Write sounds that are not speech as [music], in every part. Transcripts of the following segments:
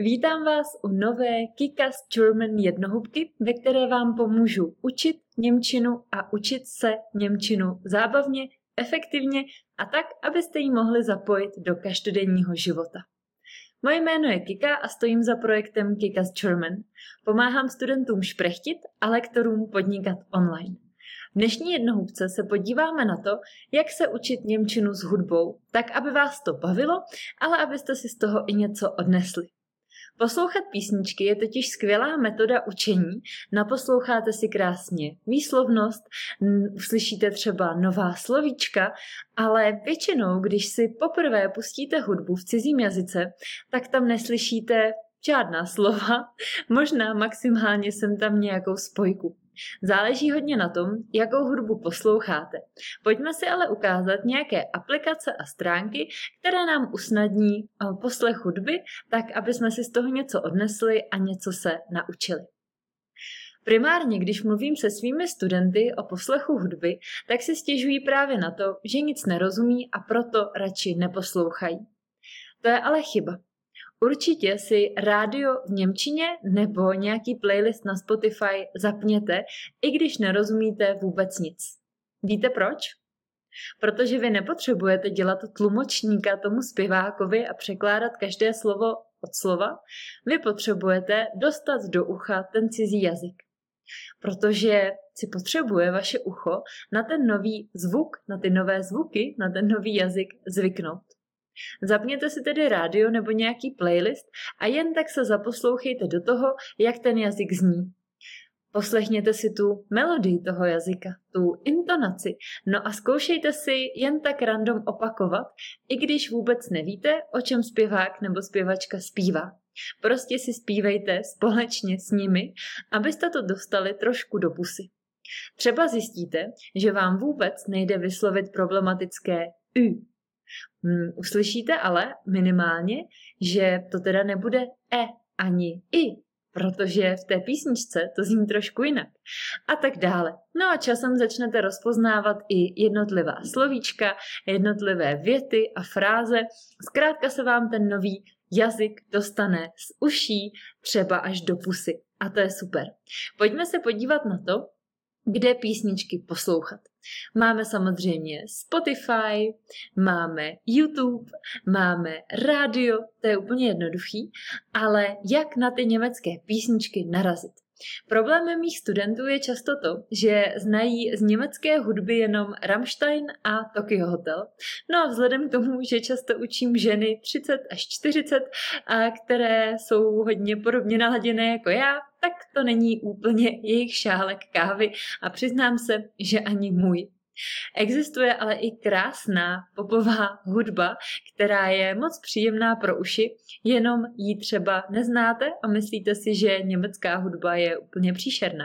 Vítám vás u nové Kikas German jednohubky, ve které vám pomůžu učit Němčinu a učit se Němčinu zábavně, efektivně a tak, abyste ji mohli zapojit do každodenního života. Moje jméno je Kika a stojím za projektem Kikas German. Pomáhám studentům šprechtit a lektorům podnikat online. V dnešní jednohubce se podíváme na to, jak se učit Němčinu s hudbou, tak aby vás to bavilo, ale abyste si z toho i něco odnesli. Poslouchat písničky je totiž skvělá metoda učení. Naposloucháte si krásně výslovnost, uslyšíte třeba nová slovíčka, ale většinou, když si poprvé pustíte hudbu v cizím jazyce, tak tam neslyšíte žádná slova, [laughs] možná maximálně jsem tam nějakou spojku. Záleží hodně na tom, jakou hudbu posloucháte. Pojďme si ale ukázat nějaké aplikace a stránky, které nám usnadní eh, poslech hudby, tak aby jsme si z toho něco odnesli a něco se naučili. Primárně, když mluvím se svými studenty o poslechu hudby, tak si stěžují právě na to, že nic nerozumí a proto radši neposlouchají. To je ale chyba. Určitě si rádio v Němčině nebo nějaký playlist na Spotify zapněte, i když nerozumíte vůbec nic. Víte proč? Protože vy nepotřebujete dělat tlumočníka tomu zpěvákovi a překládat každé slovo od slova, vy potřebujete dostat do ucha ten cizí jazyk. Protože si potřebuje vaše ucho na ten nový zvuk, na ty nové zvuky, na ten nový jazyk zvyknout. Zapněte si tedy rádio nebo nějaký playlist a jen tak se zaposlouchejte do toho, jak ten jazyk zní. Poslechněte si tu melodii toho jazyka, tu intonaci, no a zkoušejte si jen tak random opakovat, i když vůbec nevíte, o čem zpěvák nebo zpěvačka zpívá. Prostě si zpívejte společně s nimi, abyste to dostali trošku do pusy. Třeba zjistíte, že vám vůbec nejde vyslovit problematické U, uslyšíte ale minimálně, že to teda nebude e ani i, protože v té písničce to zní trošku jinak. A tak dále. No a časem začnete rozpoznávat i jednotlivá slovíčka, jednotlivé věty a fráze. Zkrátka se vám ten nový jazyk dostane z uší třeba až do pusy. A to je super. Pojďme se podívat na to, kde písničky poslouchat. Máme samozřejmě Spotify, máme YouTube, máme rádio, to je úplně jednoduchý, ale jak na ty německé písničky narazit? Problémem mých studentů je často to, že znají z německé hudby jenom Rammstein a Tokyo Hotel. No a vzhledem k tomu, že často učím ženy 30 až 40, a které jsou hodně podobně naladěné jako já, tak to není úplně jejich šálek kávy a přiznám se, že ani můj. Existuje ale i krásná popová hudba, která je moc příjemná pro uši, jenom ji třeba neznáte a myslíte si, že německá hudba je úplně příšerná.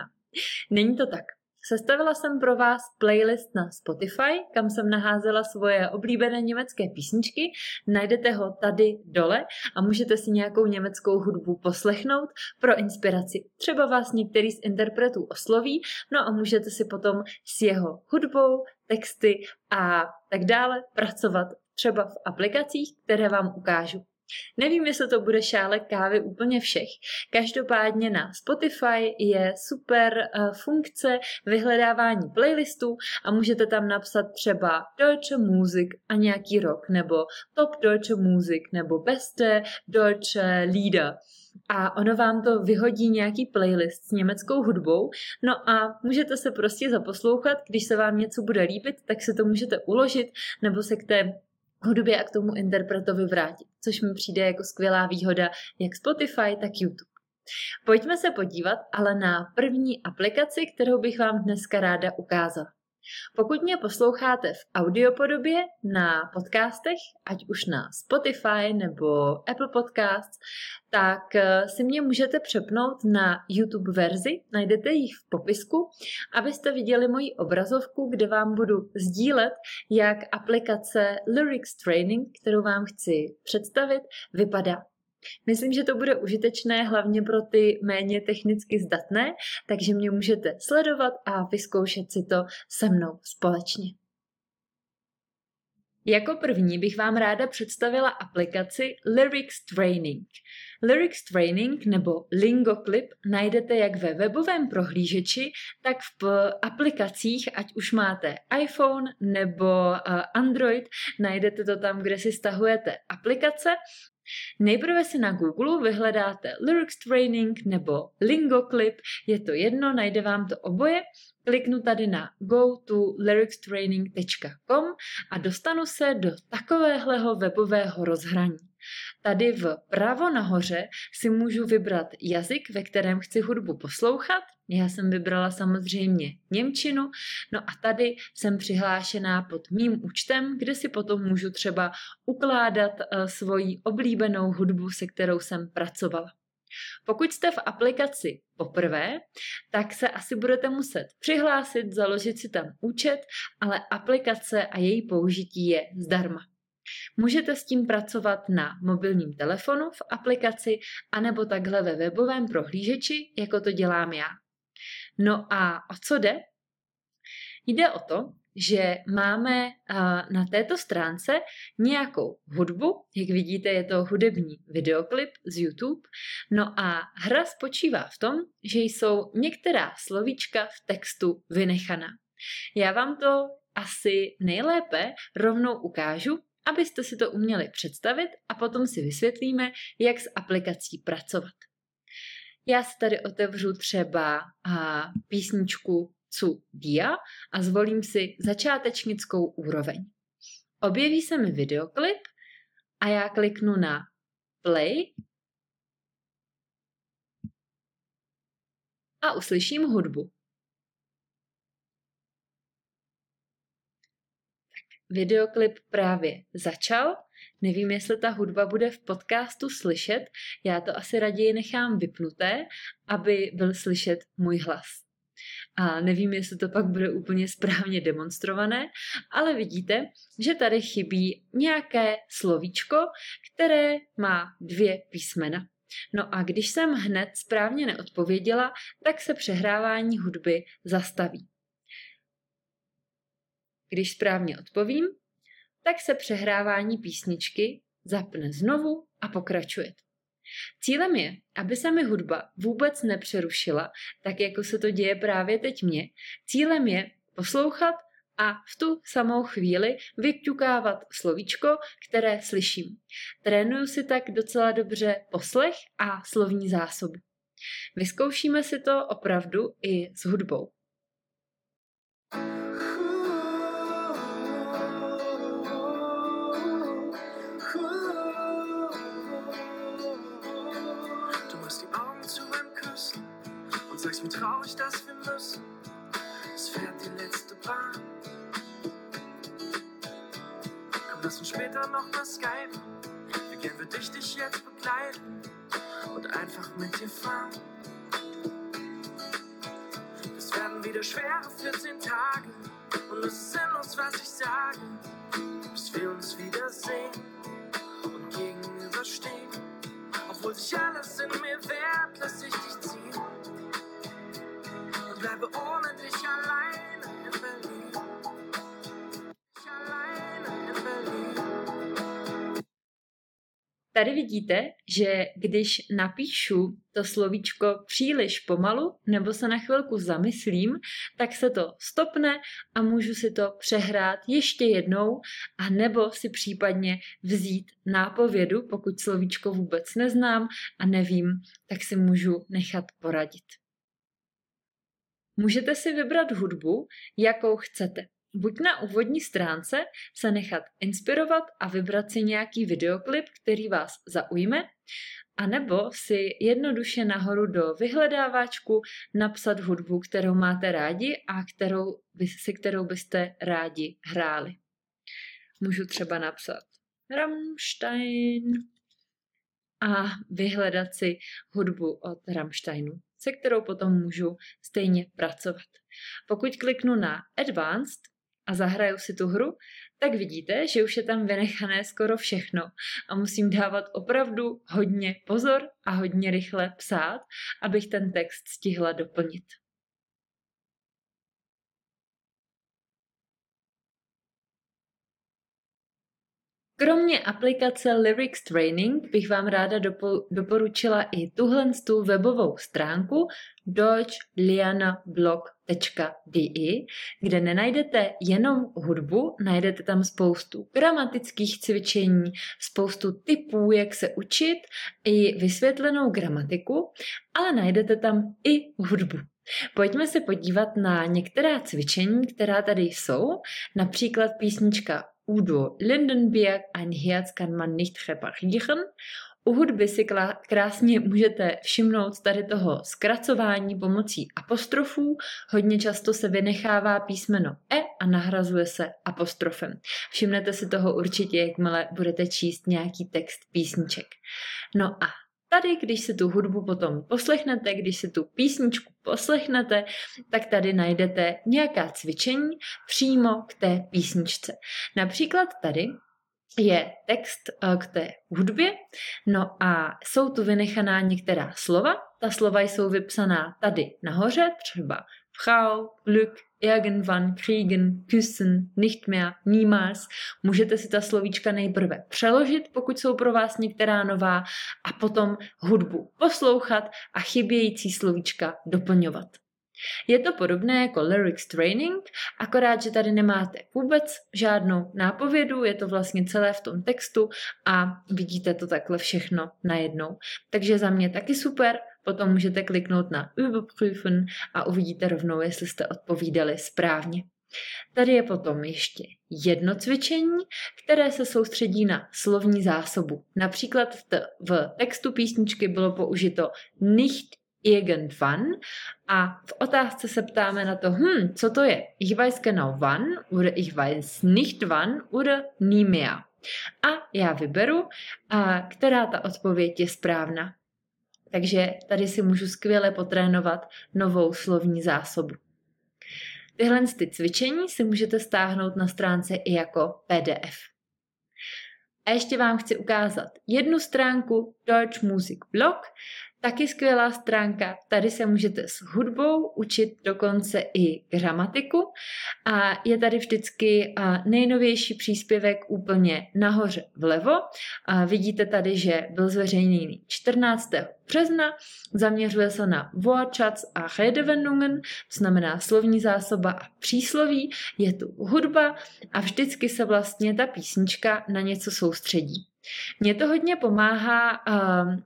Není to tak. Sestavila jsem pro vás playlist na Spotify, kam jsem naházela svoje oblíbené německé písničky. Najdete ho tady dole a můžete si nějakou německou hudbu poslechnout pro inspiraci. Třeba vás některý z interpretů osloví, no a můžete si potom s jeho hudbou, texty a tak dále pracovat třeba v aplikacích, které vám ukážu. Nevím, jestli to bude šálek kávy úplně všech. Každopádně na Spotify je super uh, funkce vyhledávání playlistů a můžete tam napsat třeba Deutsche Musik a nějaký rok, nebo Top Deutsche Musik, nebo Beste Deutsche Lieder a ono vám to vyhodí nějaký playlist s německou hudbou, no a můžete se prostě zaposlouchat, když se vám něco bude líbit, tak se to můžete uložit nebo se k té hudbě a k tomu interpretovi vrátit, což mi přijde jako skvělá výhoda jak Spotify, tak YouTube. Pojďme se podívat ale na první aplikaci, kterou bych vám dneska ráda ukázala. Pokud mě posloucháte v audiopodobě na podcastech, ať už na Spotify nebo Apple Podcasts, tak eh, si mě můžete přepnout na YouTube verzi, najdete ji v popisku, abyste viděli moji obrazovku, kde vám budu sdílet, jak aplikace Lyrics Training, kterou vám chci představit, vypadá. Myslím, že to bude užitečné hlavně pro ty méně technicky zdatné, takže mě můžete sledovat a vyzkoušet si to se mnou společně. Jako první bych vám ráda představila aplikaci Lyrics Training. Lyrics Training nebo Lingoclip najdete jak ve webovém prohlížeči, tak v aplikacích, ať už máte iPhone nebo eh, Android, najdete to tam, kde si stahujete aplikace Nejprve si na Google vyhledáte Lyrics Training nebo Lingoclip, je to jedno, najde vám to oboje. Kliknu tady na go to lyricstraining.com a dostanu se do takovéhleho webového rozhraní. Tady vpravo nahoře si můžu vybrat jazyk, ve kterém chci hudbu poslouchat. Já jsem vybrala samozřejmě Němčinu, no a tady jsem přihlášená pod mým účtem, kde si potom můžu třeba ukládat uh, svoji oblíbenou hudbu, se kterou jsem pracovala. Pokud jste v aplikaci poprvé, tak se asi budete muset přihlásit, založit si tam účet, ale aplikace a její použití je zdarma. Můžete s tím pracovat na mobilním telefonu v aplikaci anebo takhle ve webovém prohlížeči, jako to dělám já. No a o co jde? Jde o to, že máme na této stránce nějakou hudbu, jak vidíte, je to hudební videoklip z YouTube. No a hra spočívá v tom, že jsou některá slovíčka v textu vynechaná. Já vám to asi nejlépe rovnou ukážu, abyste si to uměli představit a potom si vysvětlíme, jak s aplikací pracovat. Já si tady otevřu třeba a, písničku Cu Dia a zvolím si začátečnickou úroveň. Objeví se mi videoklip a já kliknu na play a uslyším hudbu. Videoklip právě začal. Nevím, jestli ta hudba bude v podcastu slyšet. Já to asi raději nechám vypnuté, aby byl slyšet můj hlas. A nevím, jestli to pak bude úplně správně demonstrované, ale vidíte, že tady chybí nějaké slovíčko, které má dvě písmena. No a když jsem hned správně neodpověděla, tak se přehrávání hudby zastaví. Když správně odpovím, tak se přehrávání písničky zapne znovu a pokračuje. Cílem je, aby se mi hudba vůbec nepřerušila, tak jako se to děje právě teď mně. Cílem je poslouchat a v tu samou chvíli vyťukávat slovíčko, které slyším. Trénuju si tak docela dobře poslech a slovní zásobu. Vyzkoušíme si to opravdu i s hudbou. Traurig, dass wir müssen. Es fährt die letzte Bahn. Komm, lass uns später noch mal Skype. Wie gern würde ich dich jetzt begleiten und einfach mit dir fahren? Es werden wieder schwere 14 Tage und es ist sinnlos, was ich sage, bis wir uns wiedersehen und gegenüberstehen. Obwohl sich alles Tady vidíte, že když napíšu to slovíčko příliš pomalu nebo se na chvilku zamyslím, tak se to stopne a můžu si to přehrát ještě jednou a nebo si případně vzít nápovědu, pokud slovíčko vůbec neznám a nevím, tak si můžu nechat poradit. Můžete si vybrat hudbu, jakou chcete. Buď na úvodní stránce se nechat inspirovat a vybrat si nějaký videoklip, který vás zaujme, anebo si jednoduše nahoru do vyhledáváčku napsat hudbu, kterou máte rádi a kterou, si kterou byste rádi hráli. Můžu třeba napsat Rammstein a vyhledat si hudbu od Rammsteinu se kterou potom můžu stejně pracovat. Pokud kliknu na Advanced a zahraju si tu hru, tak vidíte, že už je tam vynechané skoro všechno a musím dávat opravdu hodně pozor a hodně rychle psát, abych ten text stihla doplnit. Kromě aplikace Lyrics Training bych vám ráda dopo- doporučila i tuhle tu webovou stránku deutschlianablog.de, kde nenajdete jenom hudbu, najdete tam spoustu gramatických cvičení, spoustu typů, jak se učit, i vysvětlenou gramatiku, ale najdete tam i hudbu. Pojďme se podívat na některá cvičení, která tady jsou, například písnička Udo Lindenberg, ein Herz kann man nicht reparieren. U hudby si krásně můžete všimnout tady toho zkracování pomocí apostrofů. Hodně často se vynechává písmeno E a nahrazuje se apostrofem. Všimnete si toho určitě, jakmile budete číst nějaký text písniček. No a Tady, když si tu hudbu potom poslechnete, když si tu písničku poslechnete, tak tady najdete nějaká cvičení přímo k té písničce. Například tady je text eh, k té hudbě, no a jsou tu vynechaná některá slova. Ta slova jsou vypsaná tady nahoře, třeba Frau, Glück, irgendwann, kriegen, küssen, nicht mehr, niemals. Můžete si ta slovíčka nejprve přeložit, pokud jsou pro vás některá nová, a potom hudbu poslouchat a chybějící slovíčka doplňovat. Je to podobné jako lyrics training, akorát, že tady nemáte vůbec žádnou nápovědu, je to vlastně celé v tom textu a vidíte to takhle všechno najednou. Takže za mě taky super, potom můžete kliknout na Überprüfen a uvidíte rovnou, jestli jste odpovídali správně. Tady je potom ještě jedno cvičení, které se soustředí na slovní zásobu. Například v, textu písničky bylo použito nicht irgendwann a v otázce se ptáme na to, hm, co to je? Ich weiß genau wann oder ich weiß nicht wann oder nie mehr. A já vyberu, a která ta odpověď je správná. Takže tady si můžu skvěle potrénovat novou slovní zásobu. Tyhle ty cvičení si můžete stáhnout na stránce i jako PDF. A ještě vám chci ukázat jednu stránku Deutsch Music Blog, Taky skvělá stránka. Tady se můžete s hudbou učit dokonce i gramatiku a je tady vždycky nejnovější příspěvek úplně nahoře vlevo. A vidíte tady, že byl zveřejněný 14. března, zaměřuje se na Wortschatz a Redewendungen, to znamená slovní zásoba a přísloví, je tu hudba a vždycky se vlastně ta písnička na něco soustředí. Mně to hodně pomáhá,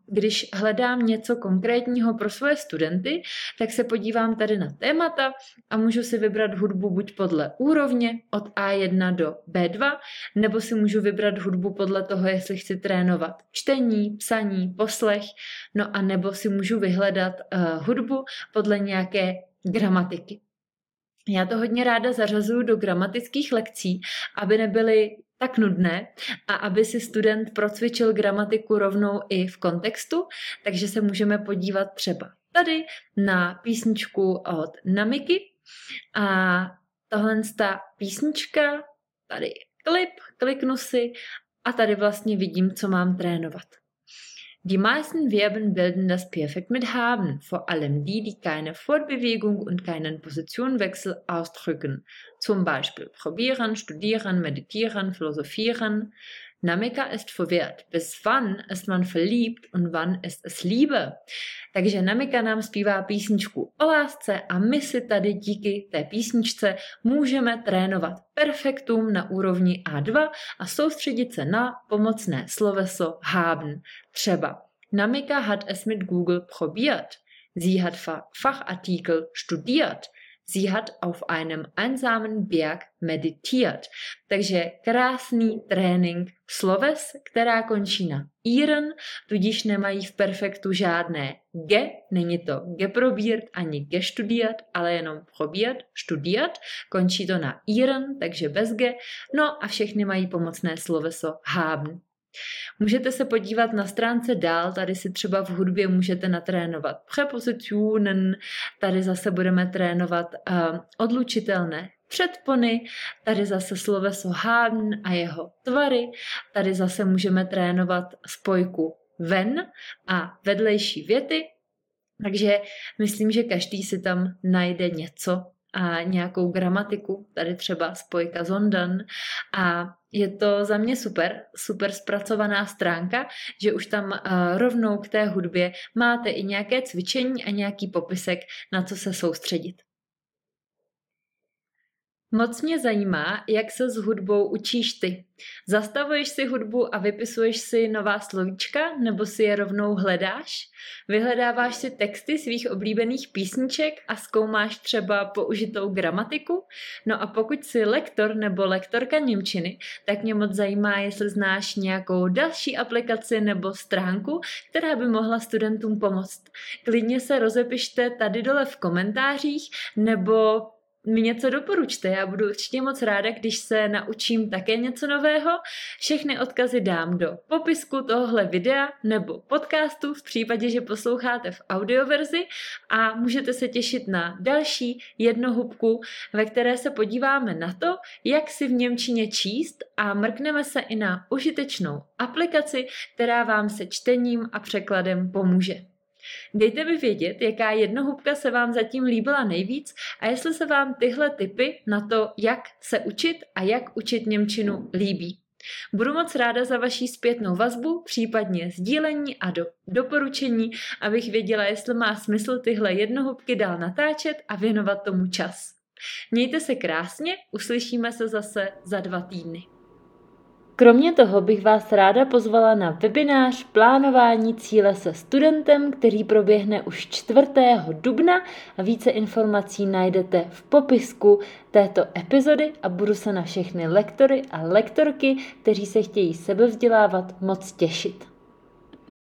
když hledám něco konkrétního pro svoje studenty, tak se podívám tady na témata a můžu si vybrat hudbu buď podle úrovně od A1 do B2, nebo si můžu vybrat hudbu podle toho, jestli chci trénovat čtení, psaní, poslech, no a nebo si můžu vyhledat hudbu podle nějaké gramatiky. Já to hodně ráda zařazuju do gramatických lekcí, aby nebyly tak nudné a aby si student procvičil gramatiku rovnou i v kontextu, takže se můžeme podívat třeba tady na písničku od Namiky a tohle ta písnička, tady klip, kliknu si a tady vlastně vidím, co mám trénovat. Die meisten Verben bilden das Perfekt mit haben, vor allem die, die keine Fortbewegung und keinen Positionenwechsel ausdrücken. Zum Beispiel probieren, studieren, meditieren, philosophieren. Namika ist verwirrt. Bis wann ist man verliebt und wann ist es Liebe? Takže Namika nám zpívá písničku o lásce a my si tady díky té písničce můžeme trénovat perfektum na úrovni A2 a soustředit se na pomocné sloveso haben. Třeba Namika hat es mit Google probiert. Sie hat Fachartikel studiert. Sie hat auf einem einsamen Berg meditiert. Takže krásný trénink sloves, která končí na iren, tudíž nemají v perfektu žádné ge, není to geprobiert ani gestudiert, ale jenom probiert, studiert, končí to na iren, takže bez ge, no a všechny mají pomocné sloveso haben. Můžete se podívat na stránce dál, tady si třeba v hudbě můžete natrénovat prepositionen, tady zase budeme trénovat uh, odlučitelné předpony, tady zase sloveso haben a jeho tvary, tady zase můžeme trénovat spojku ven a vedlejší věty, takže myslím, že každý si tam najde něco a nějakou gramatiku, tady třeba spojka zondan a je to za mě super, super zpracovaná stránka, že už tam uh, rovnou k té hudbě máte i nějaké cvičení a nějaký popisek, na co se soustředit. Moc mě zajímá, jak se s hudbou učíš ty. Zastavuješ si hudbu a vypisuješ si nová slovíčka, nebo si je rovnou hledáš? Vyhledáváš si texty svých oblíbených písniček a zkoumáš třeba použitou gramatiku? No a pokud jsi lektor nebo lektorka Němčiny, tak mě moc zajímá, jestli znáš nějakou další aplikaci nebo stránku, která by mohla studentům pomoct. Klidně se rozepište tady dole v komentářích nebo mi něco doporučte. Já budu určitě moc ráda, když se naučím také něco nového. Všechny odkazy dám do popisku tohle videa nebo podcastu v případě, že posloucháte v audioverzi a můžete se těšit na další jednohubku, ve které se podíváme na to, jak si v Němčině číst a mrkneme se i na užitečnou aplikaci, která vám se čtením a překladem pomůže. Dejte mi vědět, jaká jednohubka se vám zatím líbila nejvíc a jestli se vám tyhle typy na to, jak se učit a jak učit Němčinu líbí. Budu moc ráda za vaší zpětnou vazbu, případně sdílení a do, doporučení, abych věděla, jestli má smysl tyhle jednohubky dál natáčet a věnovat tomu čas. Mějte se krásně, uslyšíme se zase za dva týdny. Kromě toho bych vás ráda pozvala na webinář Plánování cíle se studentem, který proběhne už 4. dubna a více informací najdete v popisku této epizody a budu se na všechny lektory a lektorky, kteří se chtějí sebevzdělávat, moc těšit.